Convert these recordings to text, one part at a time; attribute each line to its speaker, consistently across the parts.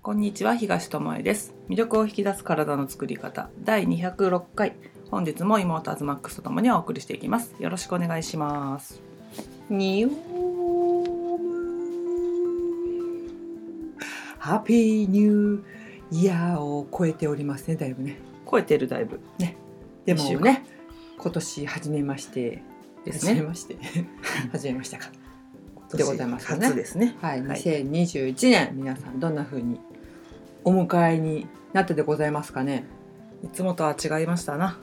Speaker 1: こんにちは東智恵です。魅力を引き出す体の作り方第206回。本日も妹アズマックスとともにお送りしていきます。よろしくお願いします。
Speaker 2: ニオムハッピーニュー。イヤーを超えておりますねだいぶね。
Speaker 1: 超えてるだいぶ。
Speaker 2: ね。でもね今年初めまして。
Speaker 1: ですね。
Speaker 2: 初めまして。初めましたかでございますよね。
Speaker 1: 初ですね。
Speaker 2: はい、
Speaker 1: はい。
Speaker 2: 2021年。皆さんどんな風にお迎えになってでございますかね？
Speaker 1: いつもとは違いましたな。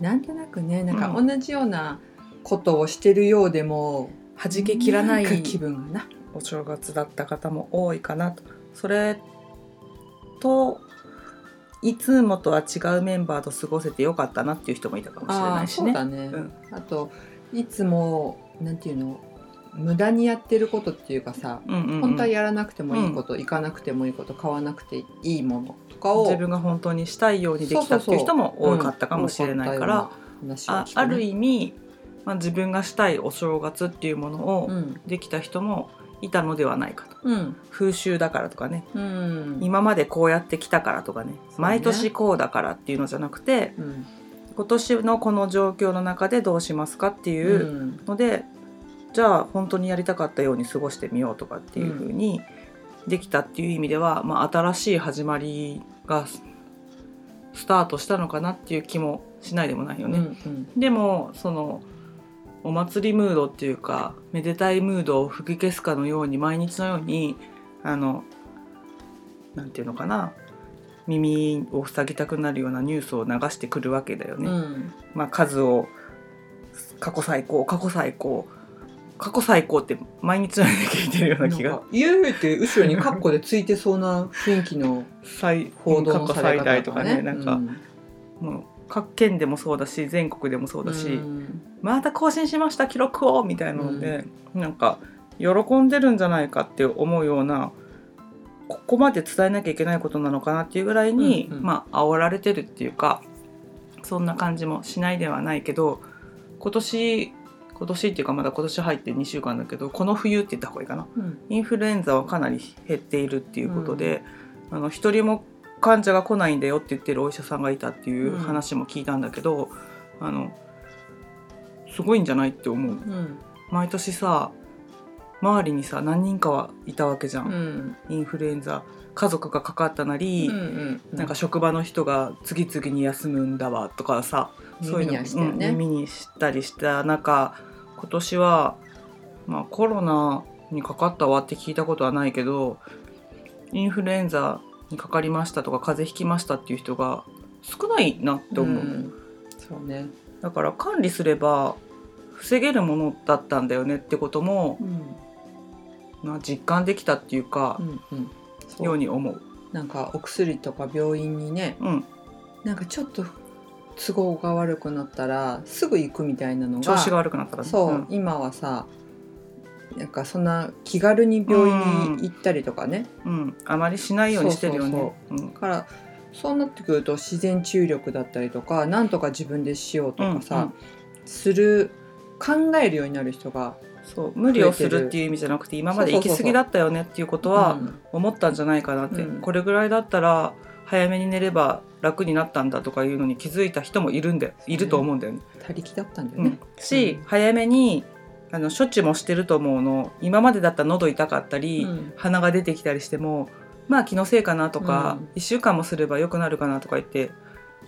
Speaker 2: なんとなくねなんか
Speaker 1: うん。
Speaker 2: 同じようなことをしてるようでも、
Speaker 1: 弾けきらない
Speaker 2: 気分がな
Speaker 1: お正月だった方も多いかなと。それといつもとは違うメンバーと過ごせてよかったなっていう人もいたかもしれ
Speaker 2: ああ
Speaker 1: ないしね。
Speaker 2: そうだね、
Speaker 1: うん。
Speaker 2: あといつもなんていうの？無駄にやってることっていうかさ、
Speaker 1: うんうんうん。
Speaker 2: 本当はやらなくてもいいこと、行かなくてもいいこと買わなくていいものとかを
Speaker 1: 自分が本当にしたいようにできたっていう人も多かったかもしれないから、あある
Speaker 2: 意
Speaker 1: 意味、まあ、自分がしたいお正月っていうものを
Speaker 2: うん。
Speaker 1: できた人もいたのではないかと。
Speaker 2: うん。
Speaker 1: 風習だからとかね。
Speaker 2: うん。
Speaker 1: 今までこうやってきたからとかね。
Speaker 2: ね。
Speaker 1: 毎年こうだからっていうのじゃなくて
Speaker 2: うん。
Speaker 1: 今年のこの状況の中でどうしますかって
Speaker 2: う
Speaker 1: いうん。ので、じゃあ本当にやりたかったように過ごしてみようとかっていう風にできたっていう意味では、まあ、新しい始まりがススタートしたのかなっていう気もしないでもないよね。
Speaker 2: うん
Speaker 1: でもそのお祭りムードっていうかめでたいムードを吹き消すかのように毎日のようにあのなんていうのかな耳を塞ぎたくなるようなニュースを流してくるわけだよね。
Speaker 2: うん
Speaker 1: まあ、数を過去最高過去最高過去最高って毎日のように聞いてるような気が。
Speaker 2: 言うて後ろにカッコでついてそうな雰囲気の
Speaker 1: 最
Speaker 2: 報道
Speaker 1: 過去
Speaker 2: のされ方
Speaker 1: 最大とかね。なんか、
Speaker 2: うん。
Speaker 1: もう各県でもそうだし全国でもそうだし、
Speaker 2: うん。
Speaker 1: また更新しました記録をみたいなので、なんか喜んでるんじゃないかって思うようなここまで伝えなきゃいけないことなのかなっていうぐらいに、
Speaker 2: うんうん。
Speaker 1: まあ煽られてるっていうかそんな感じもしないではないけど今年今年っていうかまだ今年入って2週間だけどこの冬って言った方がいいかな。
Speaker 2: うん。
Speaker 1: インフルエンザはかなり減っているっていうことで、あの一人も患者が来ないんだよって言ってるお医者さんがいたっていう話も聞いたんだけど、あのすごいんじゃないって思う。
Speaker 2: うん。
Speaker 1: 毎年さ周りにさ何人かはいたわけじゃん、
Speaker 2: うん。
Speaker 1: インフルエンザ家族がかかったなり、
Speaker 2: うん
Speaker 1: なんか職場の人が次々に休むんだわとかさそういうの
Speaker 2: 耳にはしたよね
Speaker 1: うん耳にしたりした中今年は、まあ、コロナにかかったわって聞いたことはないけどインフルエンザにかかりましたとか風邪ひきましたっていう人が少ないなって思う、
Speaker 2: ん。そうね。
Speaker 1: だから管理すれば防げるものだったんだよねってことも、
Speaker 2: うん。
Speaker 1: まあ、実感できたっていうか
Speaker 2: う、んうん。そう。
Speaker 1: ように思う。
Speaker 2: なんかお薬とか病院にね
Speaker 1: うん、
Speaker 2: なんかちょっと都合が悪くなったらすぐ行くみたいなのが
Speaker 1: 調子が悪くなったらね。
Speaker 2: そう、
Speaker 1: ん。
Speaker 2: 今はさなんかそんな気軽に病院に行ったりとかね、
Speaker 1: うん、あまりしないようにしてるよね。
Speaker 2: からそうなってくると自然治癒力だったりとかなんとか自分でしようとかさ、
Speaker 1: うんうん。
Speaker 2: する考えるようになる人が
Speaker 1: そう。無理をするっていう意味じゃなくて今まで行き過ぎだったよねっていうことは
Speaker 2: うん。
Speaker 1: 思ったんじゃないかなって、
Speaker 2: うん。
Speaker 1: これぐらいだったら早めに寝れば楽になったんだとかいうのに気づいた人もいるんでいると思うんだよね。
Speaker 2: 他力だったんだよね。
Speaker 1: うん、し、
Speaker 2: うん。
Speaker 1: 早めにあの処置もしてると思うの。今までだったら喉痛かったり、
Speaker 2: うん。
Speaker 1: 鼻が出てきたりしてもまあ気のせいかなとか、
Speaker 2: うん。
Speaker 1: 1週間もすれば良くなるかなとか言って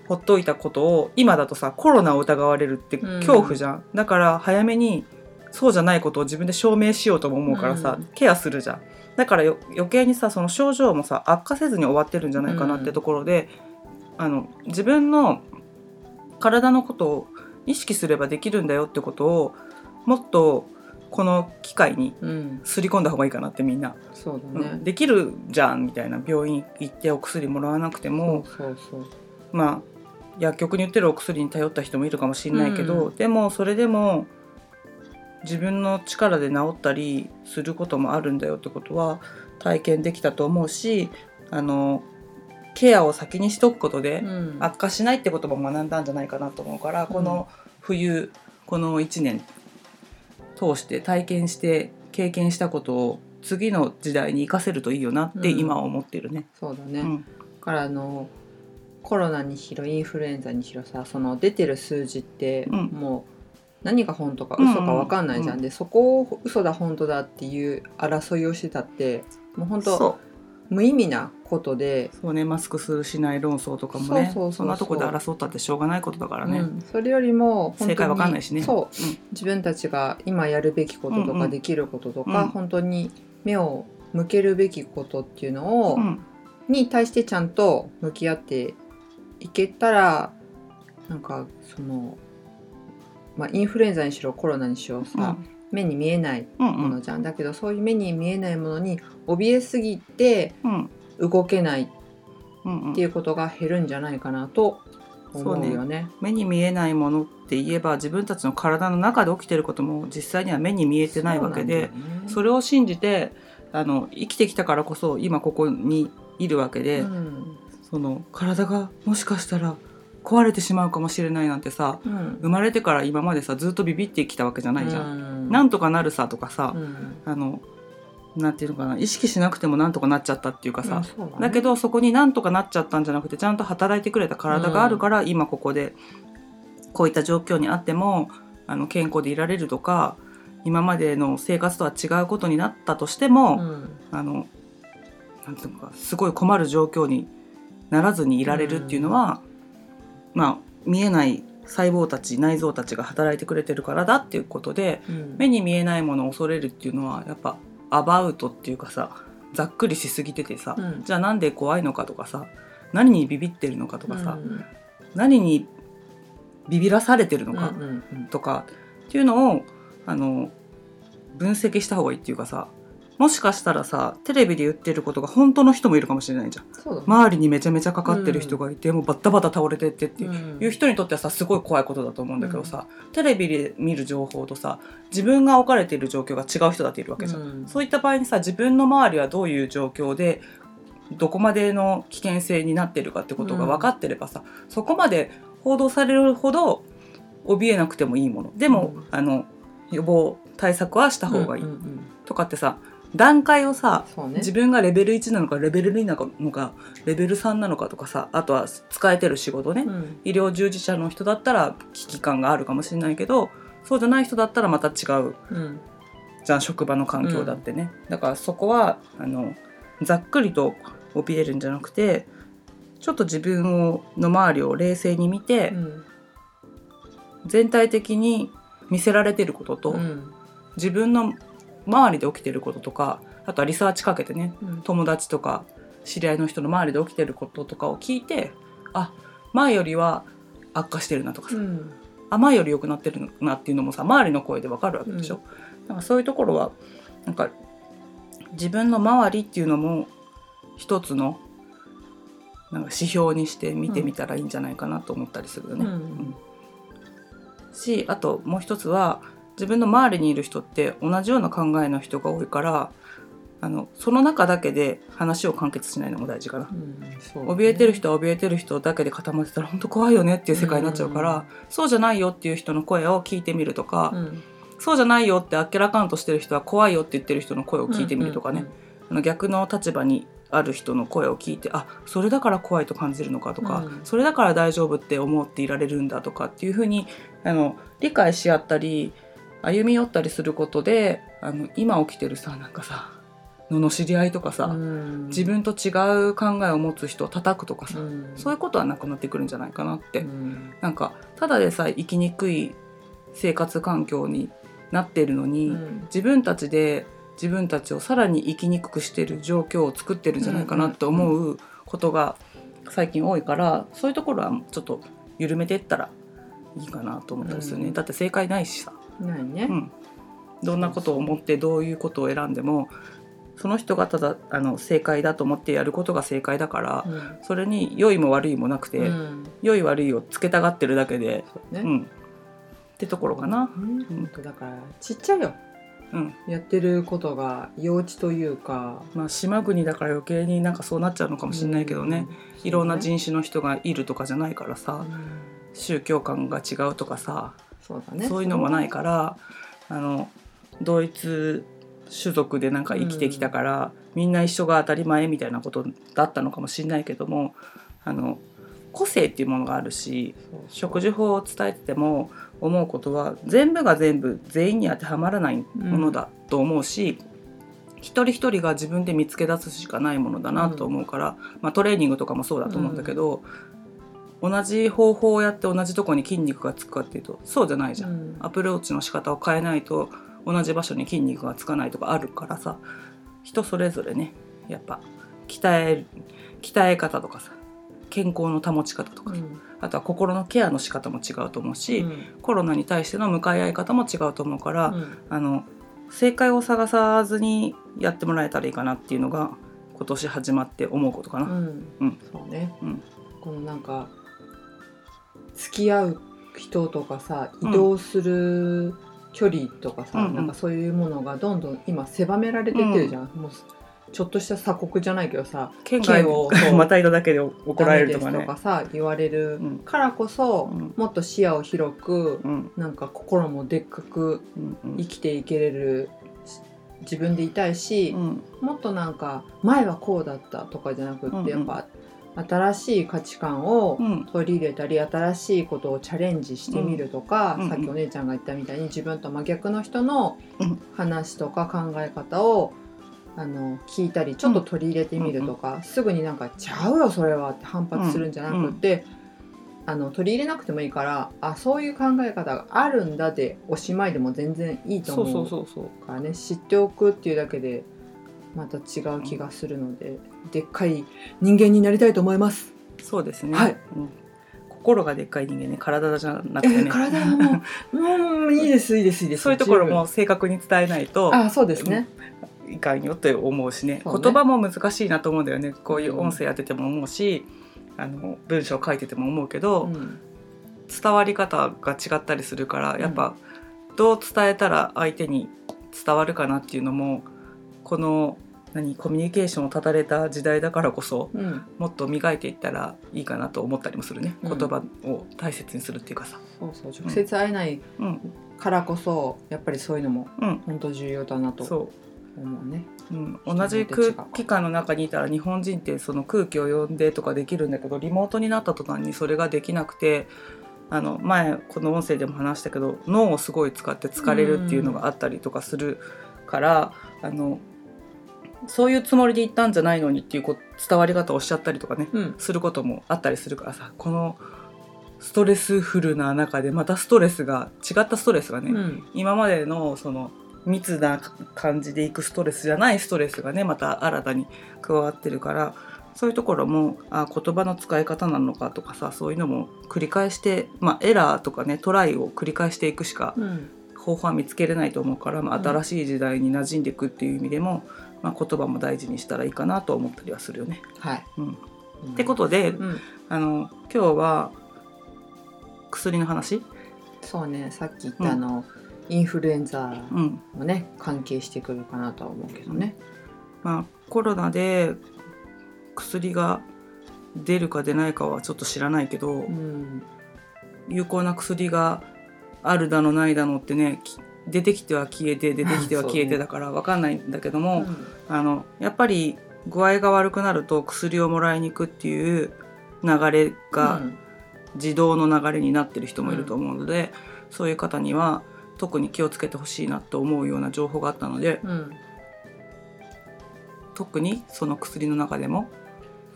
Speaker 1: ほっといたことを今だとさコロナを疑われるって
Speaker 2: うん。
Speaker 1: 恐怖じゃん、だから早めにそうじゃないことを自分で証明しようとも思うからさ、
Speaker 2: うん。
Speaker 1: ケアするじゃんだからよ余計にさその症状もさ悪化せずに終わってるんじゃないかなってところで、あの自分の体のことを意識すればできるんだよってことをもっとこの機会に
Speaker 2: うん、
Speaker 1: すり込んだ方がいいかなってみんな、
Speaker 2: そうだね、
Speaker 1: うん。できるじゃんみたいな。病院行ってお薬もらわなくても、まあ薬局に売ってるお薬に頼った人もいるかもしれないけど、
Speaker 2: う
Speaker 1: でもそれでも自分の力で治ったりすることもあるんだよってことは体験できたと思うしあのケアを先にしとくことで、
Speaker 2: うん。
Speaker 1: 悪化しないってことも学んだんじゃないかなと思うから、この冬この1年通して体験して経験したことを次の時代に生かせるといいよなって
Speaker 2: うん。
Speaker 1: 今は思ってるね。
Speaker 2: そうだね、だ
Speaker 1: うん。
Speaker 2: からあのコロナにしろインフルエンザにしろさその出てる数字って
Speaker 1: うん。
Speaker 2: もう何が本当か
Speaker 1: うんうん。
Speaker 2: 嘘か分かんないじゃん、でそこを嘘だ本当だっていう争いをしてたってもう本当
Speaker 1: そ
Speaker 2: 無意味なことで、
Speaker 1: うそうねマスクするしない論争とかもね
Speaker 2: そうそうそうそう。
Speaker 1: んなとこで争ったってしょうがないことだからね。
Speaker 2: うん。それよりも
Speaker 1: 正解わかんないしね。
Speaker 2: そう。
Speaker 1: うん。
Speaker 2: 自分たちが今やるべきことと
Speaker 1: うんうん。
Speaker 2: かできることとか、
Speaker 1: うん。
Speaker 2: 本当に目を向けるべきことっていうのを、
Speaker 1: うん。
Speaker 2: に対してちゃんと向き合っていけたらなんかその、まあ、インフルエンザにしろコロナにしろさ、目に見えない
Speaker 1: うんうん。
Speaker 2: ものじゃん、だけどそういう目に見えないものに怯えすぎて
Speaker 1: うん。
Speaker 2: 動けない
Speaker 1: うんうん。
Speaker 2: っていうことが減るんじゃないかなと思うよね。
Speaker 1: 目に見えないものって言えば自分たちの体の中で起きてることも実際には目に見えてないわけでそ,、
Speaker 2: れ
Speaker 1: れを信じてあの生きてきたからこそ今ここにいるわけで、
Speaker 2: うん。
Speaker 1: その体がもしかしたら壊れてしまうかもしれないなんてさ
Speaker 2: うん。
Speaker 1: 生まれてから今までさずっとビビってきたわけじゃないじゃん。
Speaker 2: ん。
Speaker 1: なんとかなるさとかさ、
Speaker 2: うん。
Speaker 1: あのなんていうのかな意識しなくてもなんとかなっちゃったっていうかさ、
Speaker 2: だね。
Speaker 1: だけどそこになんとかなっちゃったんじゃなくてちゃんと働いてくれた体があるから、今ここでこういった状況にあってもあの健康でいられるとか今までの生活とは違うことになったとしても、
Speaker 2: うん。
Speaker 1: あのなんていうのかすごい困る状況にならずにいられるっていうのは、まあ見えない細胞たち内臓たちが働いてくれてるからだっていうことで
Speaker 2: うん。
Speaker 1: 目に見えないものを恐れるっていうのはやっぱアバウトっていうかさざっくりしすぎててさ、
Speaker 2: うん。
Speaker 1: じゃあなんで怖いのかとかさ何にビビってるのかとかさ、
Speaker 2: うん
Speaker 1: 何にビビらされてるのかとかっていうのをあの分析した方がいいっていうかさもしかしたらさテレビで言ってることが本当の人もいるかもしれないじゃん。周りにめちゃめちゃかかってる人がいて、もうバッタバタ倒れてってっていう,、人にとってはさすごい怖いことだと思うんだけどさ、テレビで見る情報とさ自分が置かれている状況が違う人だっているわけじゃん、
Speaker 2: うん。
Speaker 1: そういった場合にさ自分の周りはどういう状況でどこまでの危険性になってるかってことが分かってればさ、そこまで報道されるほど怯えなくてもいいもの。でも、
Speaker 2: うん。
Speaker 1: あの予防対策はした方がいい、
Speaker 2: うんうんうん。
Speaker 1: とかってさ段階をさ
Speaker 2: ね。
Speaker 1: 自分がレベル1なのかレベル2なのかレベル3なのかとかさあとは使えてる仕事ね、
Speaker 2: うん。
Speaker 1: 医療従事者の人だったら危機感があるかもしれないけどそうじゃない人だったらまた違う。
Speaker 2: うん。
Speaker 1: じゃん職場の環境だってね、だからそこはあのざっくりと怯えるんじゃなくてちょっと自分をの周りを冷静に見て、
Speaker 2: うん。
Speaker 1: 全体的に見せられてることと、
Speaker 2: うん。
Speaker 1: 自分の周りで起きてることとかあとはリサーチかけてね
Speaker 2: うん。
Speaker 1: 友達とか知り合いの人の周りで起きてることとかを聞いてあ前よりは悪化してるなとかさ、
Speaker 2: うん。
Speaker 1: あ前より良くなってるなっていうのもさ周りの声でわかるわけでしょ、なんかそういうところはなんか自分の周りっていうのも一つのなんか指標にして見てみたらいいんじゃないかなと思ったりするよね。
Speaker 2: うん。
Speaker 1: うん。しあともう一つは自分の周りにいる人って同じような考えの人が多いからあのその中だけで話を完結しないのも大事かな。
Speaker 2: うんね。
Speaker 1: 怯えてる人は怯えてる人だけで固まってたら本当怖いよねっていう世界になっちゃうから、
Speaker 2: うん。
Speaker 1: そうじゃないよっていう人の声を聞いてみるとか、
Speaker 2: うん。
Speaker 1: そうじゃないよってあっけらかんとしてる人は怖いよって言ってる人の声を聞いてみるとかね、あの逆の立場にある人の声を聞いてあそれだから怖いと感じるのかとか、
Speaker 2: うん。
Speaker 1: それだから大丈夫って思っていられるんだとかっていうふうにあの理解し合ったり歩み寄ったりすることであの今起きてるさなんかさ罵り合いとかさ、
Speaker 2: うん。
Speaker 1: 自分と違う考えを持つ人を叩くとかさ、
Speaker 2: うん。
Speaker 1: そういうことはなくなってくるんじゃないかなって、
Speaker 2: うん。
Speaker 1: なんかただでさえ生きにくい生活環境になっているのに、
Speaker 2: うん。
Speaker 1: 自分たちで自分たちをさらに生きにくくしてる状況を作ってるんじゃないかなって思うことが最近多いからそういうところはちょっと緩めていったらいいかなと思ったりするね、
Speaker 2: うん。
Speaker 1: だって正解ないしさ、
Speaker 2: ないね。
Speaker 1: うん、どんなことを思ってどういうことを選んでもその人がただあの正解だと思ってやることが正解だから、
Speaker 2: うん。
Speaker 1: それに良いも悪いもなくて、
Speaker 2: うん。
Speaker 1: 良い悪いをつけたがってるだけで、
Speaker 2: そうね。
Speaker 1: うん、ってところかな。
Speaker 2: うん。本当だからちっちゃいよ。
Speaker 1: うん。
Speaker 2: やってることが幼稚というか。
Speaker 1: まあ、島国だから余計になんかそうなっちゃうのかもしれないけどね、いろんな人種の人がいるとかじゃないからさ、
Speaker 2: うん。
Speaker 1: 宗教観が違うとかさ、
Speaker 2: そうだね。
Speaker 1: そういうのもないからあの同一種族でなんか生きてきたから、みんな一緒が当たり前みたいなことだったのかもしれないけどもあの個性っていうものがあるし食事法を伝えてても思うことは全部が全部全員に当てはまらないものだと思うし、一人一人が自分で見つけ出すしかないものだなと思うから、まあ、トレーニングとかもそうだと思うんだけど、同じ方法をやって同じとこに筋肉がつくかっていうとそうじゃないじゃん。
Speaker 2: うん。
Speaker 1: アプローチの仕方を変えないと同じ場所に筋肉がつかないとかあるからさ。人それぞれね。やっぱ鍛える鍛え方とかさ。健康の保ち方とか、
Speaker 2: うん。
Speaker 1: あとは心のケアの仕方も違うと思うし、
Speaker 2: うん。
Speaker 1: コロナに対しての向かい合い方も違うと思うから、
Speaker 2: うん。
Speaker 1: あの正解を探さずにやってもらえたらいいかなっていうのが今年始まって思うことかな。
Speaker 2: うん。
Speaker 1: うん。
Speaker 2: そうね、
Speaker 1: うん。
Speaker 2: このなんか付き合う人とかさ移動する距離とかさ、
Speaker 1: うんうん。
Speaker 2: なんかそういうものがどんどん今狭められてってるじゃん、もうちょっとした鎖国じゃないけどさ
Speaker 1: 県外
Speaker 2: 県を
Speaker 1: を またいだだけで 怒られるとかね。
Speaker 2: ダメですと。かさ言われる
Speaker 1: うん。
Speaker 2: からこそ、
Speaker 1: うん。
Speaker 2: もっと視野を広く
Speaker 1: うん。
Speaker 2: なんか心もでっかく
Speaker 1: うんうん。
Speaker 2: 生きていけれるし自分でいたいし
Speaker 1: う、ん。
Speaker 2: もっとなんか前はこうだったとかじゃなくって、
Speaker 1: うんうん。
Speaker 2: やっぱ新しい価値観を
Speaker 1: うん。
Speaker 2: 取り入れたり新しいことをチャレンジしてみるとか、
Speaker 1: うん。
Speaker 2: さっきお姉ちゃんが言ったみたいに自分と真逆の人の
Speaker 1: うん。
Speaker 2: 話とか考え方をあの聞いたりちょっと取り入れてみるとか、すぐになんか「ちゃうよそれは」って反発するんじゃなくって、あの取り入れなくてもいいからあそういう考え方があるんだでおしまいでも全然いいと思う。からね。知っておくっていうだけでまた違う気がするので、でっかい人間になりたいと思います。
Speaker 1: そうですね。
Speaker 2: はい。
Speaker 1: うん。心がでっかい人間ね、体じゃなく
Speaker 2: え
Speaker 1: てね。
Speaker 2: ー体はもうも ういいですいいですいいです。
Speaker 1: そういうところも正確に伝えないと
Speaker 2: あそうですね、
Speaker 1: いかんよって思うしね。
Speaker 2: そうね。
Speaker 1: 言葉も難しいなと思うんだよね。こういう音声やってても思うし、あの文章書いてても思うけど、
Speaker 2: うん。
Speaker 1: 伝わり方が違ったりするからやっぱどう伝えたら相手に伝わるかなっていうのもこの何コミュニケーションを断たれた時代だからこそ
Speaker 2: うん、
Speaker 1: もっと磨いていったらいいかなと思ったりもするね、
Speaker 2: うん。
Speaker 1: 言葉を大切にするっていうかさ。
Speaker 2: そうそう直接会えない
Speaker 1: うん
Speaker 2: からこそやっぱりそういうのも
Speaker 1: うん。
Speaker 2: 本当重要だなと
Speaker 1: そ
Speaker 2: 思うね。
Speaker 1: う、うん、同じ空気感の中にいたら日本人ってその空気を読んでとかできるんだけどリモートになった途端にそれができなくてあの前この音声でも話したけど脳をすごい使って疲れるっていうのがあったりとかするから、あのそういうつもりで言ったんじゃないのにっていうこ伝わり方をしちゃったりとかね
Speaker 2: うん、
Speaker 1: することもあったりするからさこのストレスフルな中でまたストレスが違ったストレスがね、
Speaker 2: うん、
Speaker 1: 今までのその密な感じでいくストレスじゃないストレスがねまた新たに加わってるからそういうところもあ言葉の使い方なのかとかさそういうのも繰り返して、まあ、エラーとかねトライを繰り返していくしか
Speaker 2: うん、
Speaker 1: 方法は見つけれないと思うから、ま新しい時代に馴染んでいくっていう意味でも、まあ、言葉も大事にしたらいいかなと思ったりはするよね。
Speaker 2: はい。
Speaker 1: うん、
Speaker 2: っ
Speaker 1: ってことで、
Speaker 2: うん、
Speaker 1: あの今日は薬の話、
Speaker 2: そうねさっき言ったあの、インフルエンザ
Speaker 1: うん。
Speaker 2: もね関係してくるかなとは思うけどね。
Speaker 1: まあ、コロナで薬が出るか出ないかはちょっと知らないけど、
Speaker 2: うん、
Speaker 1: 有効な薬があるだのないだのってねき出てきては消えて出てきては 消えてだから分かんないんだけども、
Speaker 2: うん。
Speaker 1: あのやっぱり具合が悪くなると薬をもらいに行くっていう流れが
Speaker 2: うん。
Speaker 1: 自動の流れになってる人もいると思うので、そういう方には特に気をつけてほしいなと思うような情報があったので
Speaker 2: うん、
Speaker 1: 特にその薬の中でも、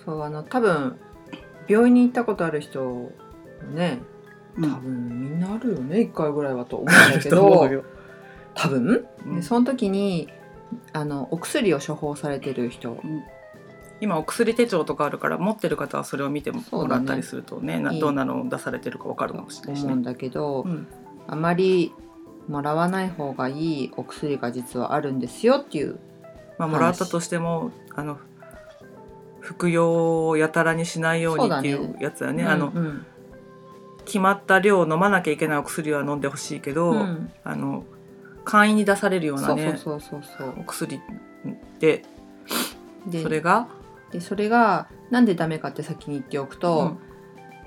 Speaker 2: そうあの多分病院に行ったことある人ね
Speaker 1: うん。
Speaker 2: 多分みんなあるよね1回ぐらいはと思うんだけど 多分、
Speaker 1: うん。
Speaker 2: でその時にあのお薬を処方されてる人。
Speaker 1: 今お薬手帳とかあるから持ってる方はそれを見てもらったりするとねない
Speaker 2: い
Speaker 1: どんなの出されてるか分かるかもしれないしね。
Speaker 2: 思うんだけど、
Speaker 1: うん。
Speaker 2: あまりもらわない方がいいお薬が実はあるんですよっていう
Speaker 1: まあ、もらったとしてもあの服用をやたらにしないようにっていうやつだね。あの
Speaker 2: うん。うん
Speaker 1: 決まった量飲まなきゃいけないお薬は飲んでほしいけど、
Speaker 2: うん。
Speaker 1: あの簡易に出されるようなね
Speaker 2: そうそうそうそう
Speaker 1: お薬で
Speaker 2: で
Speaker 1: それが、
Speaker 2: でそれがなんでダメかって先に言っておくと、
Speaker 1: うん。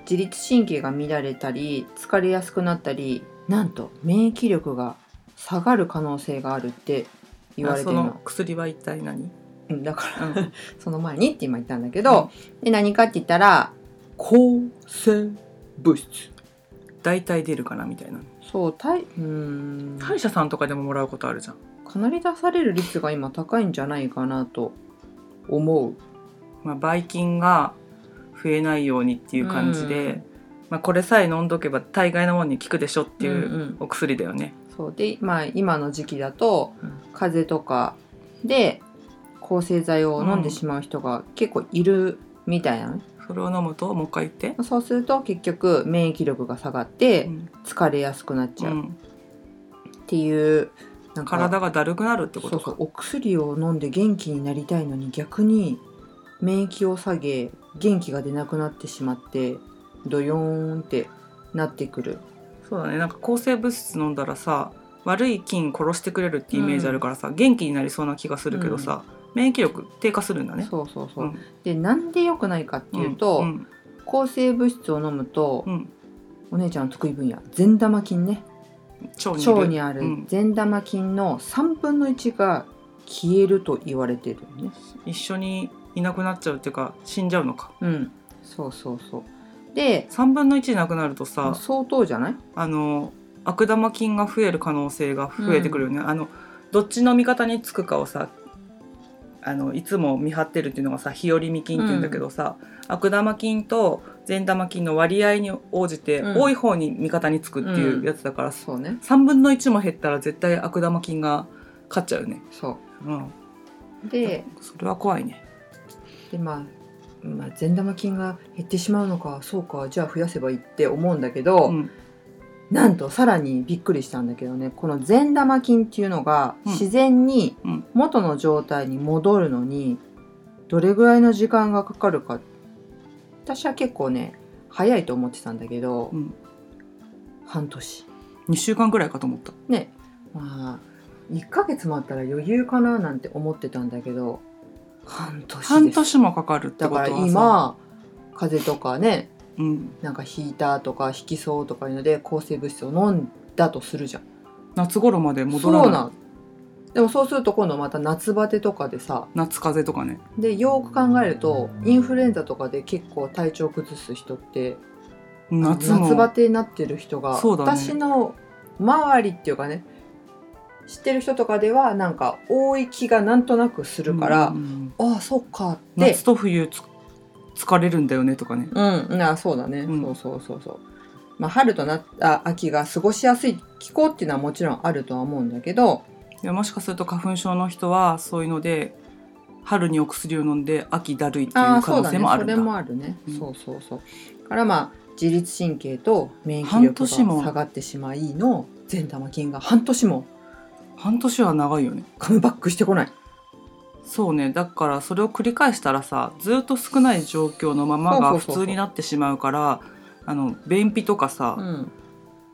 Speaker 2: 自律神経が乱れたり疲れやすくなったりなんと免疫力が下がる可能性があるって言われて
Speaker 1: そ
Speaker 2: るの。
Speaker 1: の薬は一体何、
Speaker 2: うんだから
Speaker 1: うん、
Speaker 2: その前にって今言ったんだけど、で何かって言ったら抗生物質。
Speaker 1: 大体出るかなみたいな
Speaker 2: そうたいうーん。
Speaker 1: 歯医者さんとかでももらうことあるじゃん。
Speaker 2: かなり出される率が今高いんじゃないかなと思う。
Speaker 1: まあ、ばい菌が増えないようにっていう感じで、
Speaker 2: うん。
Speaker 1: まあ、これさえ飲んどけば大概のものに効くでしょってい
Speaker 2: ん
Speaker 1: うお薬だよね。
Speaker 2: そう。で、まあ、今の時期だと
Speaker 1: うん。
Speaker 2: 風邪とかで抗生剤を飲んでしまう人が結構いるみたいな。の、
Speaker 1: それを飲むともう一回言って。
Speaker 2: そうすると結局免疫力が下がって
Speaker 1: うん。
Speaker 2: 疲れやすくなっちゃう。っ
Speaker 1: うん。
Speaker 2: ていう、なんか
Speaker 1: 体がだるくなるってことか。
Speaker 2: お薬を飲んで元気になりたいのに逆に免疫を下げ元気が出なくなってしまってドヨーンってなってくる。
Speaker 1: そうだね。なんか抗生物質飲んだらさ悪い菌殺してくれるってイメージあるからさ、元気になりそうな気がするけどさ、免疫力低下するんだね。
Speaker 2: そうそうそう、
Speaker 1: うん。
Speaker 2: でなんで良くないかっていうと、
Speaker 1: うん
Speaker 2: 抗生物質を飲むと、
Speaker 1: うん。
Speaker 2: お姉ちゃんの得意分野善玉菌ね。
Speaker 1: 腸に
Speaker 2: 腸にある
Speaker 1: うん。
Speaker 2: 善玉菌の3分の1が消えると言われてるのね。
Speaker 1: 一緒にいなくなっちゃうっていうか死んじゃうのか。
Speaker 2: うん。そうそうそう。で
Speaker 1: 3分の1なくなるとさ
Speaker 2: 相当じゃない？
Speaker 1: あの悪玉菌が増える可能性が増えてくるよね、あのどっちの味方につくかをさあのいつも見張ってるっていうのがさ日和見菌っていうんだけどさ、悪玉菌と善玉菌の割合に応じて、
Speaker 2: うん。
Speaker 1: 多い方に味方につくっていうやつだから、
Speaker 2: そうね。
Speaker 1: 3分の1も減ったら絶対悪玉菌が勝っちゃうよね、
Speaker 2: そ
Speaker 1: う。ん、
Speaker 2: うで
Speaker 1: それは怖いね。
Speaker 2: でまあまあ、善玉菌が減ってしまうのかそうかじゃあ増やせばいいって思うんだけど、
Speaker 1: うん
Speaker 2: なんとさらにびっくりしたんだけどね。この善玉菌っていうのが
Speaker 1: うん。
Speaker 2: 自然に
Speaker 1: うん。
Speaker 2: 元の状態に戻るのにどれぐらいの時間がかかるか。私は結構ね早いと思ってたんだけど、
Speaker 1: うん。
Speaker 2: 半年。
Speaker 1: 2週間ぐらいかと思った。
Speaker 2: ね。まあ1ヶ月もあったら余裕かななんて思ってたんだけど半年です。
Speaker 1: 半年もかかるって
Speaker 2: だから
Speaker 1: ことはさ。
Speaker 2: 今風邪とかね
Speaker 1: うん、
Speaker 2: なんかヒーターとか引きそうとかいうので抗生物質を飲んだとするじゃん。
Speaker 1: 夏頃まで戻らない。
Speaker 2: そうなんでもそうすると今度また夏バテとかでさ。
Speaker 1: 夏風邪とかね。
Speaker 2: でよく考えるとインフルエンザとかで結構体調崩す人って
Speaker 1: 夏
Speaker 2: バテになってる人が、
Speaker 1: ね。
Speaker 2: 私の周りっていうかね知ってる人とかではなんか多い気がなんとなくするから、
Speaker 1: うん
Speaker 2: ああそっかって。
Speaker 1: 夏と冬つ疲れるんだよねとかね。
Speaker 2: うん、あそうだね、
Speaker 1: うん。
Speaker 2: そうそうそうそう。まあ、春となった秋が過ごしやすい気候っていうのはもちろんあるとは思うんだけど、
Speaker 1: いやもしかすると花粉症の人はそういうので春にお薬を飲んで秋だるいっていう可能
Speaker 2: ああそうだね。それ
Speaker 1: 性もあるんだ。
Speaker 2: もあるね、
Speaker 1: うん。
Speaker 2: そうそうそう。からまあ自律神経と免疫
Speaker 1: 半
Speaker 2: 力が下がってしまいの善玉菌が半年も。
Speaker 1: 半年は長いよね。
Speaker 2: カムバックしてこない。
Speaker 1: そうね。だからそれを繰り返したらさずっと少ない状況のままが普通になってしまうからあの便秘とかさ、
Speaker 2: うん、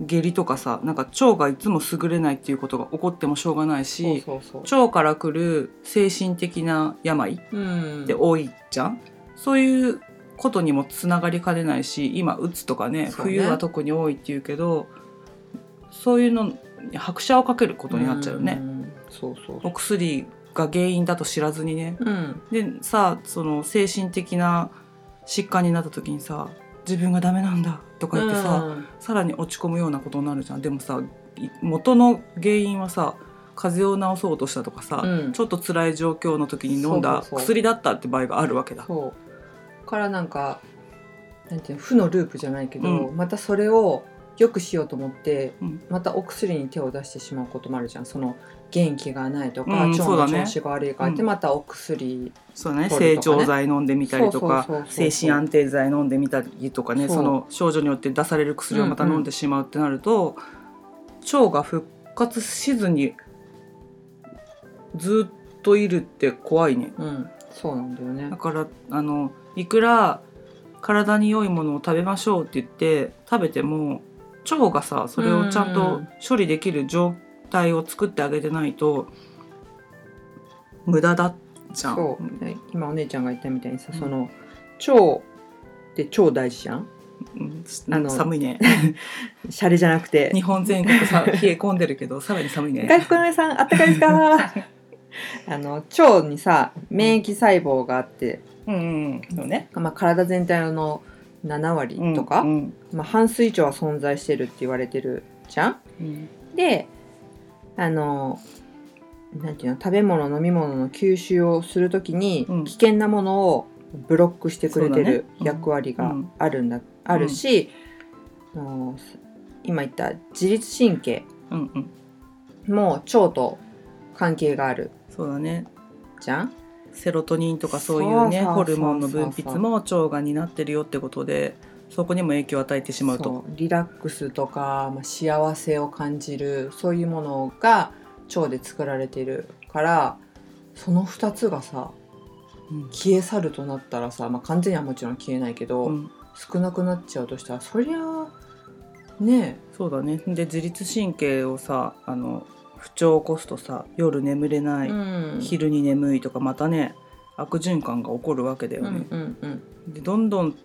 Speaker 1: 下痢とかさなんか腸がいつも優れないっていうことが起こってもしょうがないし。腸から来る精神的な病
Speaker 2: うん。
Speaker 1: って多いじゃん、そういうことにもつながりかねないし今うつとかね
Speaker 2: ね。
Speaker 1: 冬は特に多いっていうけどそういうのに拍車をかけることになっちゃうよね、
Speaker 2: ん。そうそう。
Speaker 1: お薬が原因だと知らずにね。
Speaker 2: うん、
Speaker 1: でさその精神的な疾患になった時にさ自分がダメなんだとか言ってさ、
Speaker 2: うん。
Speaker 1: さらに落ち込むようなことになるじゃん。でもさい元の原因はさ風邪を治そうとしたとかさ、
Speaker 2: うん。
Speaker 1: ちょっと辛い状況の時に飲んだ薬だったって場合があるわけだ。
Speaker 2: そう。からなんかなんていうの負のループじゃないけど、
Speaker 1: う
Speaker 2: またそれを良くしようと思って、
Speaker 1: うん。
Speaker 2: またお薬に手を出してしまうこともあるじゃん。その元気がないとか、
Speaker 1: うん
Speaker 2: 腸の調子が悪いからって、
Speaker 1: うん。
Speaker 2: またお薬
Speaker 1: そうだね。
Speaker 2: 取るとかね。
Speaker 1: 成長剤飲んでみたりとか
Speaker 2: そうそうそうそう。
Speaker 1: 精神安定剤飲んでみたりとかね
Speaker 2: そう。
Speaker 1: その症状によって出される薬をまた飲んでしまうってなると、腸が復活しずにずっといるって怖いね。
Speaker 2: うん。そうなんだよね。
Speaker 1: だからあのいくら体に良いものを食べましょうって言って食べても腸がさそれをちゃんと処理できる状態を作ってあげてないと無駄だじゃん。
Speaker 2: そう。ね今お姉ちゃんが言ったみたいにさ、
Speaker 1: うん。
Speaker 2: その腸って超大事じゃん？
Speaker 1: うん。
Speaker 2: あの
Speaker 1: 寒いね。
Speaker 2: シャレじゃなくて。
Speaker 1: 日本全国さ 冷え込んでるけどさらに寒いね。
Speaker 2: 外国の皆さんあったかいですか？あの腸にさ免疫細胞があって、
Speaker 1: うんうんそうね。
Speaker 2: まあ、体全体の7割とか、
Speaker 1: うん。
Speaker 2: まあ、半数以上は存在してるって言われてるじゃん？
Speaker 1: うん。
Speaker 2: であのなんていうの食べ物飲み物の吸収をするときに
Speaker 1: うん。
Speaker 2: 危険なものをブロックしてくれてる
Speaker 1: そうだね。うん。
Speaker 2: 役割があるんだ、あるし、あの今言った自律神経
Speaker 1: うんうん。
Speaker 2: も腸と関係がある
Speaker 1: そうだね。
Speaker 2: じゃん？
Speaker 1: セロトニンとかそういうね
Speaker 2: そうそうそうそう。
Speaker 1: ホルモンの分泌も腸が担ってるよってことでそこにも影響を与えてしまうと。
Speaker 2: リラックスとか、まあ、幸せを感じるそういうものが腸で作られてるからその2つがさ
Speaker 1: うん。
Speaker 2: 消え去るとなったらさ、まあ、完全にはもちろん消えないけど、
Speaker 1: うん。
Speaker 2: 少なくなっちゃうとしたらそりゃあね
Speaker 1: そうだね。で自律神経をさあの不調を起こすとさ夜眠れな
Speaker 2: え、
Speaker 1: い、
Speaker 2: うん、
Speaker 1: 昼に眠いとかまたね悪循環が起こるわけだよ
Speaker 2: うん
Speaker 1: ね、
Speaker 2: うんうん。
Speaker 1: でどんどん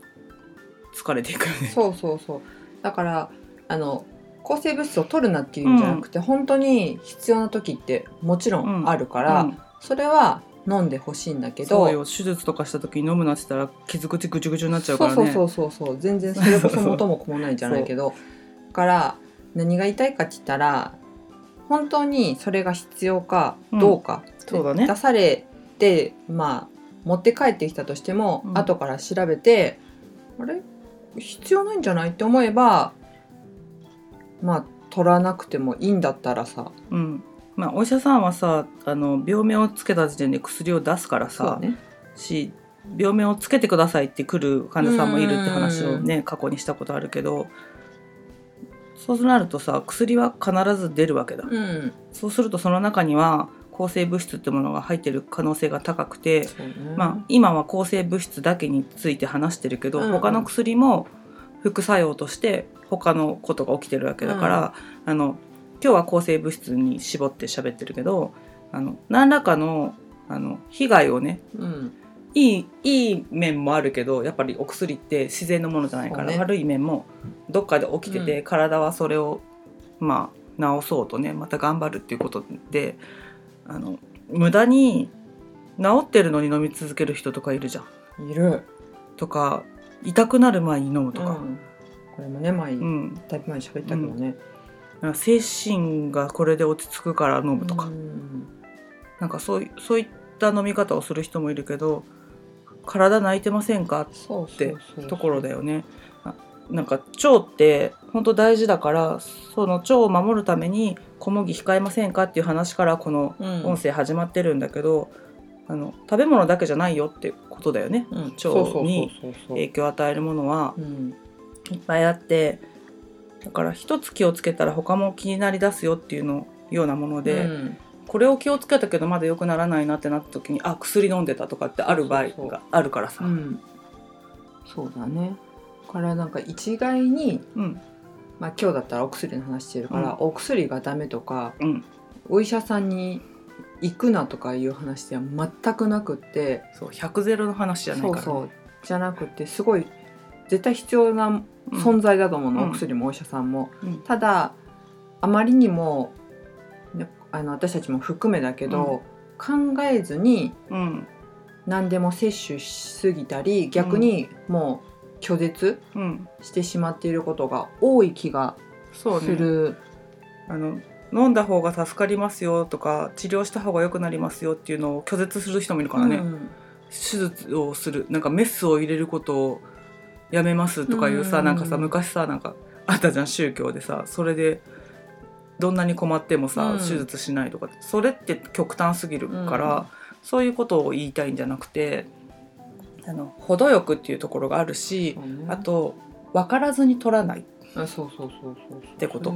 Speaker 1: 疲れていくよね。
Speaker 2: そうそうそう。だからあの抗生物質を取るなっていうんじゃなくて、本当に必要な時ってもちろんあるから、
Speaker 1: うん。
Speaker 2: それは飲んでほしいんだけど
Speaker 1: 手術とかした時に飲むなってたら傷口ぐちゅぐちゅになっちゃうからね。
Speaker 2: そうそうそうそうそう。全然それこそ元も子もないじゃないけど だから何が言いかって言ったら本当にそれが必要かどうか、
Speaker 1: そうだね。
Speaker 2: 出されてまあ持って帰ってきたとしても、
Speaker 1: うん。
Speaker 2: 後から調べてあれ？必要ないんじゃない？って思えばまあ取らなくてもいいんだったらさ。
Speaker 1: うん。まあお医者さんはさあの病名をつけた時点で薬を出すからさ、
Speaker 2: ね。
Speaker 1: し病名をつけてくださいって来る患者さんもいるって話をね過去にしたことあるけど。そうなるとさ薬は必ず出るわけだ、
Speaker 2: うん。
Speaker 1: そうするとその中には抗生物質ってものが入ってる可能性が高くて、
Speaker 2: ね。
Speaker 1: まあ、今は抗生物質だけについて話してるけど、
Speaker 2: うんうん。
Speaker 1: 他の薬も副作用として他のことが起きてるわけだから、あの今日は抗生物質に絞って喋ってるけどあの何らかのあの被害をね
Speaker 2: うん。
Speaker 1: いいいい面もあるけどやっぱりお薬って自然のものじゃないから、
Speaker 2: ね。
Speaker 1: 悪い面もどっかで起きてて、体はそれをまあ治そうとねまた頑張るっていうことであの無駄に治ってるのに飲み続ける人とかいるじゃん。
Speaker 2: いる。
Speaker 1: とか痛くなる前に飲むとか、
Speaker 2: うん。これもね前、
Speaker 1: うん。
Speaker 2: だいぶ前に喋ったけどね、
Speaker 1: なんか精神がこれで落ち着くから飲むとか、
Speaker 2: うん。
Speaker 1: なんかそういそういった飲み方をする人もいるけど体泣いてませんか？
Speaker 2: そう
Speaker 1: って
Speaker 2: そうそう。
Speaker 1: ところだよね。あなんか腸って本当大事だからその腸を守るために小麦控えませんかっていう話からこの
Speaker 2: うん。
Speaker 1: 音声始まってるんだけど、あの食べ物だけじゃないよってことだよね。
Speaker 2: うん。
Speaker 1: 腸に影響を与えるものは。
Speaker 2: うん。
Speaker 1: いっぱいあってだから一つ気をつけたら他も気になりだすよっていうのようなもので、
Speaker 2: うん。
Speaker 1: これを気をつけたけどまだ良くならないなってなった時にあ薬飲んでたとかってある場合があるからさ。
Speaker 2: うん。そうだねからなんか一概に、
Speaker 1: うん。
Speaker 2: まあ、今日だったらお薬の話してるから、お薬がダメとか
Speaker 1: うん。
Speaker 2: お医者さんに行くなとかいう話では全くなくって
Speaker 1: そう100ゼロの話じゃないから、ね、
Speaker 2: そうそう。じゃなくてすごい絶対必要な
Speaker 1: うん。
Speaker 2: 存在だと思うの、
Speaker 1: うん。
Speaker 2: お薬もお医者さんも。
Speaker 1: うん。
Speaker 2: ただあまりにも、ね、あの私たちも含めだけど、考えずに
Speaker 1: うん。
Speaker 2: 何でも摂取しすぎたり逆にもう拒絶
Speaker 1: うん。
Speaker 2: してしまっていることが多い気が
Speaker 1: そうね。
Speaker 2: する。
Speaker 1: あの飲んだ方が助かりますよとか治療した方が良くなりますよっていうのを拒絶する人もいるからね、
Speaker 2: うん。
Speaker 1: 手術をする。なんかメスを入れることをやめますとかいうさ、
Speaker 2: うん。
Speaker 1: なんかさ昔さなんかあったじゃん宗教でさ。それでどんなに困ってもさ、
Speaker 2: うん。
Speaker 1: 手術しないとか。それって極端すぎるから、
Speaker 2: うん。
Speaker 1: そういうことを言いたいんじゃなくてあの程よくっていうところがあるし、
Speaker 2: そうね
Speaker 1: あと分からずに取らない。
Speaker 2: あそうそうそうそう。
Speaker 1: てこと。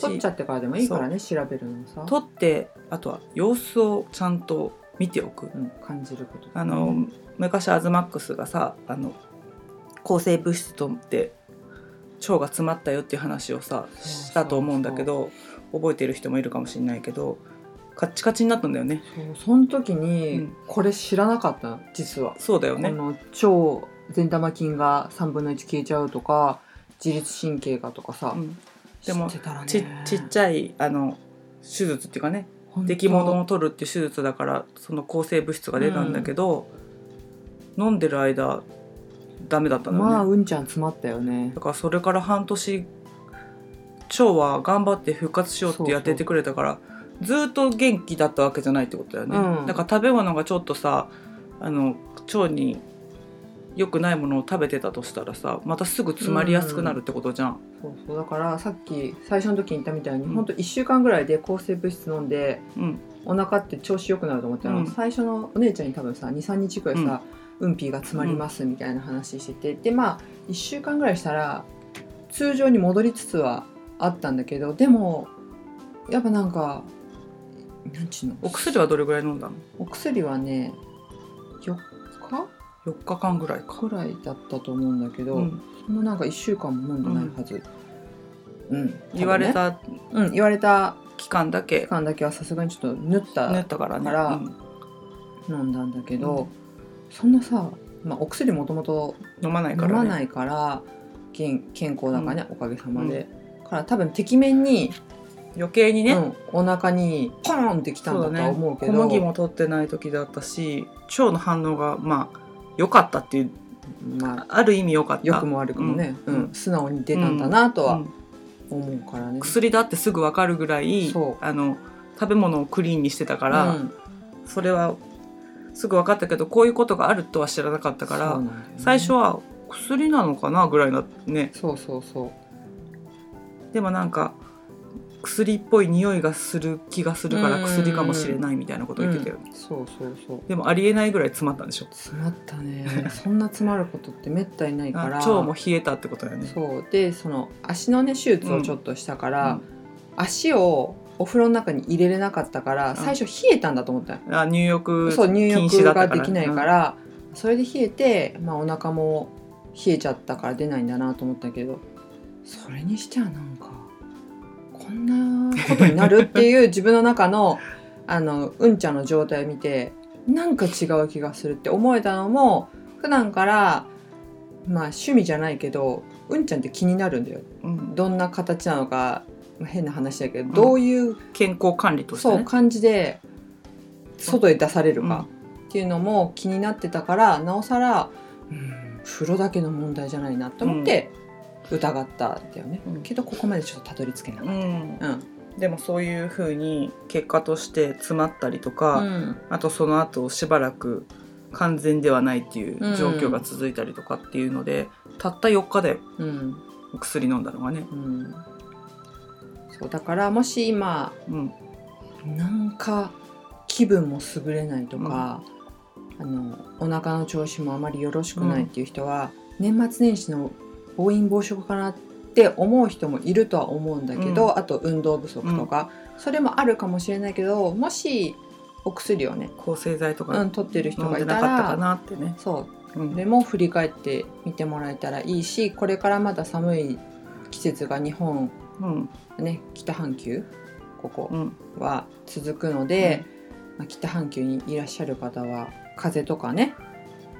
Speaker 2: 取っちゃってからでもいいからね調べるのさ、
Speaker 1: 取ってあとは様子をちゃんと見ておく。
Speaker 2: うん、感じること
Speaker 1: あの昔アズマックスがさあの抗生物質とって腸が詰まったよっていう話をさしたと思うんだけど覚えてる人もいるかもしれないけどカッチカチになったんだよね。
Speaker 2: そうその時に、
Speaker 1: うん。
Speaker 2: これ知らなかったの実は、
Speaker 1: そうだよね。
Speaker 2: この腸善玉菌が3分の1消えちゃうとか自律神経がとかさ、
Speaker 1: うん。でも
Speaker 2: 知ってたらね。
Speaker 1: ちちっちゃいあの手術っていうかね出来物を取るっていう手術だからその抗生物質が出たんだけど、飲んでる間ダメだったんだよね、
Speaker 2: まあうんちゃん詰まったよね。
Speaker 1: だからそれから半年腸は頑張って復活しようってやっててくれたからずっと元気だったわけじゃないってことだよね、
Speaker 2: うん。
Speaker 1: だから食べ物がちょっとさあの腸に良くないものを食べてたとしたらさまたすぐ詰まりやすくなるってことじゃん、
Speaker 2: そうそう。だからさっき最初の時に言ったみたいに、
Speaker 1: うん。
Speaker 2: ほんと1週間ぐらいで抗生物質飲んで
Speaker 1: うん。
Speaker 2: お腹って調子良くなると思ったら、
Speaker 1: うん。
Speaker 2: 最初のお姉ちゃんに多分さ23日くらいさ、うん、ピーが詰まりますみたいな話してて、でまあ1週間ぐらいしたら通常に戻りつつはあったんだけどでもやっぱなんかなんちゅうの？
Speaker 1: お薬はどれぐらい飲んだの？
Speaker 2: お薬はね4日
Speaker 1: ？4日間ぐらいか、
Speaker 2: くらいだったと思うんだけど、
Speaker 1: うん。
Speaker 2: そんななんか1週間も飲んでないはず。うん、
Speaker 1: 言われた
Speaker 2: うん、言われた
Speaker 1: 期間だけ。
Speaker 2: 期間だけはさすがにちょっと縫った
Speaker 1: 縫ったからね
Speaker 2: から
Speaker 1: うん。
Speaker 2: 飲んだんだけど、そんなさ、まあ、お薬もともと
Speaker 1: 飲まないから、ね、
Speaker 2: 飲まないから。健健康だからね、おかげさまで、から多分てきめんに、
Speaker 1: 余計にね、
Speaker 2: うん、お腹にポーンってきたんだとは思うけど。
Speaker 1: 小麦も取ってない時だったし腸の反応がまあ良かったっていう
Speaker 2: まあ
Speaker 1: ある意味良かった。
Speaker 2: 良くも悪くもね、
Speaker 1: う
Speaker 2: うん。ん。素直に出たんだなとは
Speaker 1: うん。
Speaker 2: 思うからね。
Speaker 1: 薬だってすぐ分かるぐらいあの食べ物をクリーンにしてたから、
Speaker 2: うん。
Speaker 1: それはすぐ分かったけどこういうことがあるとは知らなかったから、
Speaker 2: ね。
Speaker 1: 最初は薬なのかなぐらいなね。
Speaker 2: そうそうそう。
Speaker 1: でもなんか薬っぽい匂いがする気がするから
Speaker 2: うん。
Speaker 1: 薬かもしれないみたいなこと言ってたよね、
Speaker 2: うん。そうそうそう。
Speaker 1: でもありえないぐらい詰まったんでしょ？
Speaker 2: 詰まったね。そんな詰まることってめったにないから。
Speaker 1: 腸も冷えたってことだよね。
Speaker 2: そう。でその足のね手術をちょっとしたから、
Speaker 1: うん。
Speaker 2: 足をお風呂の中に入れれなかったから最初冷えたんだと思ったよ、
Speaker 1: あ入浴
Speaker 2: そう入浴ができないから、それで冷えて、まあ、お腹も冷えちゃったから出ないんだなと思ったけどそれにしてはなんかこんなことになるっていう自分の中の あのうんちゃんの状態を見てなんか違う気がするって思えたのも普段からまあ趣味じゃないけどうんちゃんって気になるんだよ。
Speaker 1: うん。
Speaker 2: どんな形なのかまあ変な話だけど、
Speaker 1: ん。
Speaker 2: どういう
Speaker 1: 健康管理としてね。
Speaker 2: そう感じで外へ出されるかっていうのも気になってたからなおさら、うん、風呂だけの問題じゃないなと思って疑ったんだよね、
Speaker 1: うん。
Speaker 2: けどここまでちょっとたどり着けなかった。
Speaker 1: うん。
Speaker 2: うん。
Speaker 1: でもそういうふうに結果として詰まったりとか、
Speaker 2: うん。
Speaker 1: あとその後しばらく完全ではないっていう状況が続いたりとかっていうので、たった4日で
Speaker 2: うん。
Speaker 1: お薬飲んだのがね、
Speaker 2: うん。そうだからもし今
Speaker 1: うん。
Speaker 2: なんか気分も優れないとか、あのお腹の調子もあまりよろしくないっていう人は、年末年始の暴飲暴食かなって思う人もいるとは思うんだけど、
Speaker 1: うん。
Speaker 2: あと運動不足とか、それもあるかもしれないけどもしお薬をね、
Speaker 1: 抗生剤とか
Speaker 2: うん、取ってる人がいた
Speaker 1: でなかったからなってね、
Speaker 2: そう。
Speaker 1: うん。
Speaker 2: それも振り返ってみてもらえたらいいしこれからまだ寒い季節が日本
Speaker 1: うん。
Speaker 2: ね北半球ここ
Speaker 1: うん。
Speaker 2: は続くので、まあ、北半球にいらっしゃる方は風邪とかね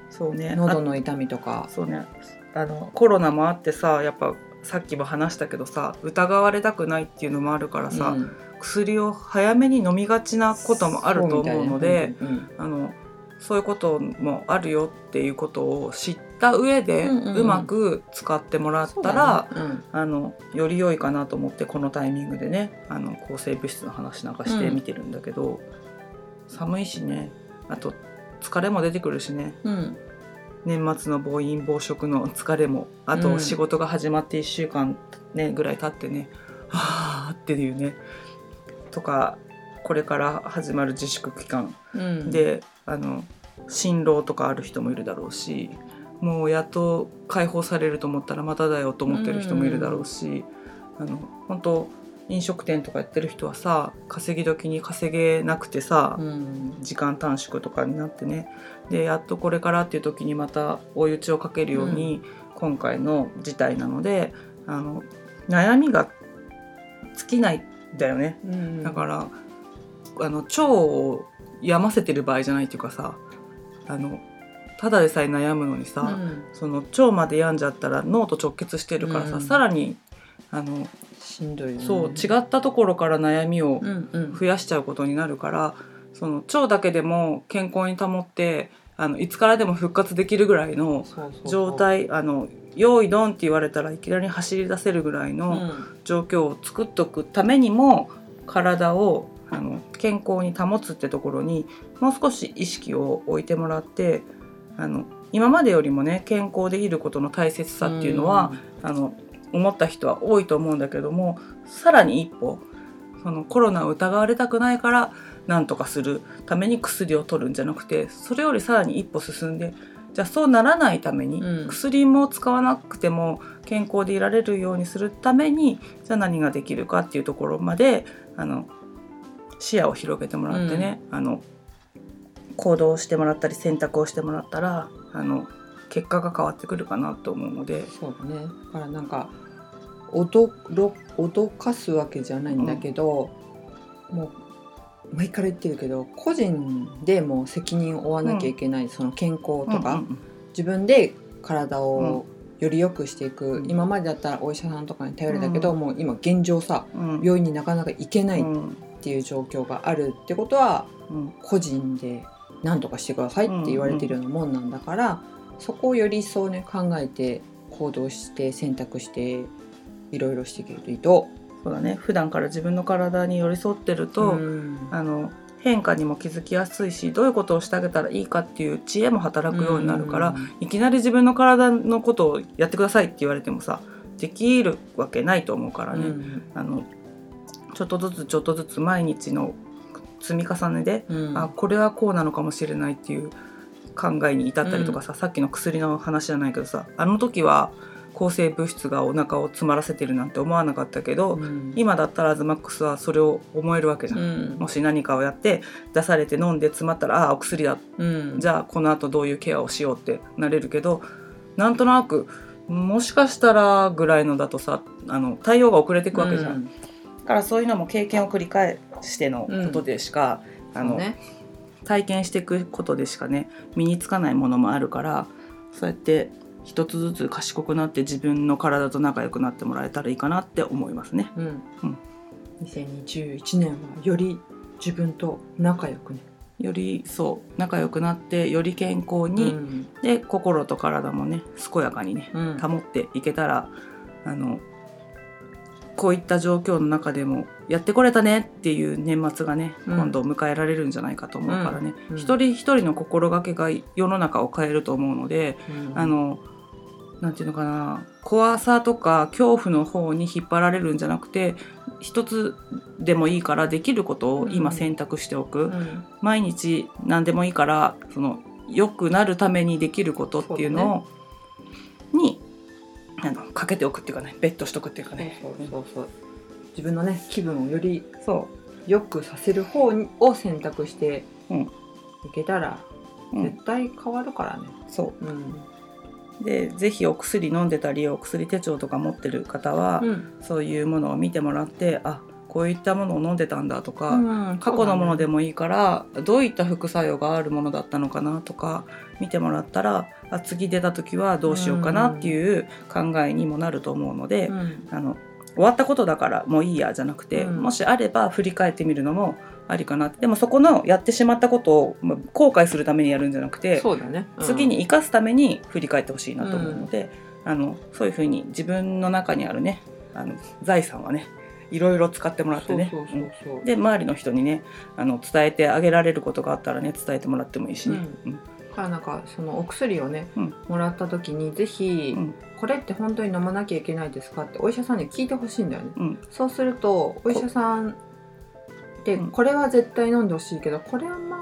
Speaker 1: そうね。
Speaker 2: 喉の痛みとか
Speaker 1: あそうねあのコロナもあってさやっぱさっきも話したけどさ疑われたくないっていうのもあるからさ、
Speaker 2: うん。
Speaker 1: 薬を早めに飲みがちなこともあると思うので
Speaker 2: そう
Speaker 1: あのそういうこともあるよっていうことを知った上で、
Speaker 2: うんうんうん。
Speaker 1: うまく使ってもらったら、
Speaker 2: だね。
Speaker 1: あのより良いかなと思ってこのタイミングでねあの抗生物質の話なんかして見てるんだけど、寒いしね。あと疲れも出てくるしね。
Speaker 2: うんうん
Speaker 1: 年末の暴飲暴食の疲れもあ
Speaker 2: うん。
Speaker 1: と仕事が始まって1週間、ね、ぐらい経ってねはあっていうね。とかこれから始まる自粛期間。
Speaker 2: うん。
Speaker 1: であの辛労とかある人もいるだろうしもうやっと解放されると思ったらまただよと思ってる人もいるだろうし、あの本当飲食店とかやってる人はさ稼ぎ時に稼げなくてさ、
Speaker 2: うん。
Speaker 1: 時間短縮とかになってねでやっとこれからっていう時にまた追い打ちをかけるように、今回の事態なのであの悩みが尽きないんだよね。
Speaker 2: うん。
Speaker 1: だからあの腸を病ませてる場合じゃないっていうかさあのただでさえ悩むのにさ、
Speaker 2: うん。
Speaker 1: その腸まで病んじゃったら脳と直結してるからさ、
Speaker 2: うん。
Speaker 1: さらにあの
Speaker 2: しんどいよね。
Speaker 1: そう違ったところから悩みを
Speaker 2: うんうん。
Speaker 1: 増やしちゃうことになるからその腸だけでも健康に保ってあのいつからでも復活できるぐらいの状態あの用意ドンって言われたらいきなり走り出せるぐらいうの
Speaker 2: ん。
Speaker 1: 状況を作っとくためにも体をあの健康に保つってところにもう少し意識を置いてもらってあの今までよりもね健康でいることの大切さっていうのは、あの思った人は多いと思うんだけどもさらに一歩そのコロナを疑われたくないから何とかするために薬を取るんじゃなくてそれよりさらに一歩進んでじゃあそうならないために、
Speaker 2: うん。
Speaker 1: 薬も使わなくても健康でいられるようにするためにじゃあ何ができるかっていうところまであの視野を広げてもらってね、あの行動してもらったり選択をしてもらったらあの結果が変わってくるかなと思うので。
Speaker 2: そうだね。だからなんか脅ろ脅かすわけじゃないんだけど、もう前から言ってるけど個人でもう責任を負わなきゃいけない、その健康とか、自分で体をより良くしていく、
Speaker 1: うん。
Speaker 2: 今までだったらお医者さんとかに頼れたけど、
Speaker 1: うん。
Speaker 2: もう今現状さ
Speaker 1: うん。
Speaker 2: 病院になかなか行けないっ
Speaker 1: うん。
Speaker 2: ていう状況があるってことは
Speaker 1: うん。
Speaker 2: 個人で何とかしてくださいって言われてるようなもんなんだから、そこをより一層ね考えて行動して選択していろいろしていけるといいと。
Speaker 1: そうだね。普段から自分の体に寄り添ってると、
Speaker 2: うん。
Speaker 1: あの変化にも気づきやすいしどういうことをしてあげたらいいかっていう知恵も働くようになるから、いきなり自分の体のことをやってくださいって言われてもさできるわけないと思うからね、
Speaker 2: うん
Speaker 1: あのちょっとずつちょっとずつ毎日の積み重ねで、
Speaker 2: うん。
Speaker 1: あこれはこうなのかもしれないっていう考えに至ったりとかさ、さっきの薬の話じゃないけどさあの時は抗生物質がお腹を詰まらせてるなんて思わなかったけど、
Speaker 2: うん。
Speaker 1: 今だったらアズマックスはそれを思えるわけじゃん。
Speaker 2: うん。
Speaker 1: もし何かをやって出されて飲んで詰まったらああお薬だ。
Speaker 2: うん。
Speaker 1: じゃあこのあとどういうケアをしようってなれるけどなんとなくもしかしたらぐらいのだとさあの対応が遅れていくわけじゃん。
Speaker 2: うん。
Speaker 1: だからそういうのも経験を繰り返してのことでしか、あの
Speaker 2: ね。
Speaker 1: 体験していくことでしかね身につかないものもあるからそうやって一つずつ賢くなって自分の体と仲良くなってもらえたらいいかなって思いますね。
Speaker 2: うん。
Speaker 1: うん。
Speaker 2: 2021年はより自分と仲良くね。
Speaker 1: よりそう仲良くなってより健康に、
Speaker 2: うん。
Speaker 1: で心と体もね健やかにね
Speaker 2: うん。
Speaker 1: 保っていけたらあのこういった状況の中でもやってこれたねっていう年末がね、
Speaker 2: うん。
Speaker 1: 今度迎えられるんじゃないかと思うからね、
Speaker 2: うん。
Speaker 1: 一人一人の心がけが世の中を変えると思うので、
Speaker 2: うん。
Speaker 1: あのなんていうのかな。怖さとか恐怖の方に引っ張られるんじゃなくて一つでもいいからできることを今選択しておく、
Speaker 2: うん。
Speaker 1: 毎日何でもいいからその良くなるためにできることっていうのをにあのかけておくっていうかね。ベットしとくっていうかね。
Speaker 2: そうそうそう自分のね気分をより
Speaker 1: そ
Speaker 2: 良くさせる方にを選択して
Speaker 1: うん。
Speaker 2: いけたら
Speaker 1: う、うん、
Speaker 2: 絶対変わるからね。
Speaker 1: そ
Speaker 2: う。ん。
Speaker 1: うでぜひお薬飲んでたりお薬手帳とか持ってる方は、
Speaker 2: うん。
Speaker 1: そういうものを見てもらってあこういったものを飲んでたんだとか、
Speaker 2: うん
Speaker 1: 過去のもので
Speaker 2: も
Speaker 1: もいいから、どういった副作用があるものだったのかなとか見てもらったらあ次出た時はどうしようかなっていう考えにもなると思うので、
Speaker 2: うん。
Speaker 1: あの終わったことだからもういいやじゃなくて、
Speaker 2: うん。
Speaker 1: もしあれば振り返ってみるのもありかなでもそこのやってしまったことをまあ後悔するためにやるんじゃなくて、
Speaker 2: そうだね。うん
Speaker 1: 次に生かすために振り返ってほしいなと思うので、あのそういうふうに自分の中にあるねあの財産はねいろいろ使ってもらってね。
Speaker 2: そうそうそうそう。
Speaker 1: で周りの人にねあの伝えてあげられることがあったらね伝えてもらってもいいしね。うん
Speaker 2: だからなんかそのお薬をね、
Speaker 1: うん
Speaker 2: もらった時にぜひ、
Speaker 1: うん
Speaker 2: これって本当に飲まなきゃいけないですかってお医者さんに聞いてほしいんだよね。
Speaker 1: うん
Speaker 2: そうするとお医者さんで
Speaker 1: うん
Speaker 2: これは絶対飲んでほしいけどこれはまあ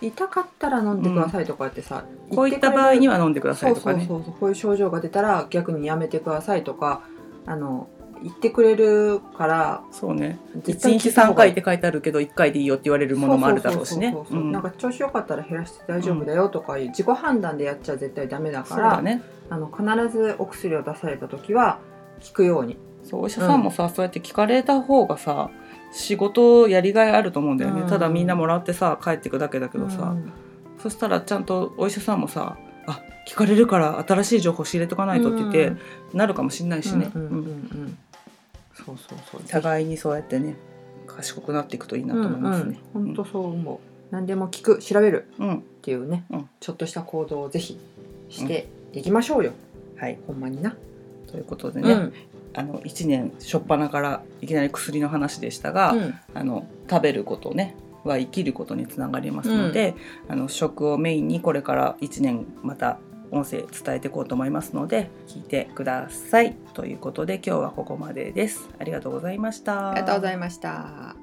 Speaker 2: 痛かったら飲んでくださいとかってさ、
Speaker 1: こういった場合に
Speaker 2: は
Speaker 1: は飲んでくださいとかね。
Speaker 2: そうそうそうそうこういう症状が出たら逆にやめてくださいとかあの言ってくれるから
Speaker 1: そうね。
Speaker 2: 絶対
Speaker 1: 1日3回って書いてあるけど1回でいいよって言われるものもあるだろうしね。
Speaker 2: そうそうそうなんか調子よかったら減らして大丈夫だよとかいう自己判断でやっちゃ絶対ダメだから
Speaker 1: そうだね。
Speaker 2: あの必ずお薬を出された時は効くように
Speaker 1: そうお医者さんもさ、そうやって聞かれた方がさ仕事やりがいあると思うんだよね、
Speaker 2: うん。
Speaker 1: ただみんなもらってさ帰ってくだけだけどさ、
Speaker 2: うん。
Speaker 1: そしたらちゃんとお医者さんもさあ聞かれるから新しい情報仕入れとかないとって言って、なるかもしれないしね。
Speaker 2: うんうんうん
Speaker 1: うん。
Speaker 2: うん。そうそうそう。
Speaker 1: 互いにそうやってね賢くなっていくといいなと思いますね。
Speaker 2: うんうん、本当そう思う、何でも聞く調べる。
Speaker 1: うん、
Speaker 2: っていうね、
Speaker 1: うん。
Speaker 2: ちょっとした行動をぜひしていきましょうよ、
Speaker 1: はい
Speaker 2: ほんまにな、
Speaker 1: ということでね、
Speaker 2: うん
Speaker 1: あの1年初っ端からいきなり薬の話でしたが、
Speaker 2: うん。
Speaker 1: あの食べることねは生きることにつながりますので、あの食をメインにこれから1年また音声伝えていこうと思いますので聞いてください。ということで今日はここまでです。ありがとうございました。
Speaker 2: ありがとうございました。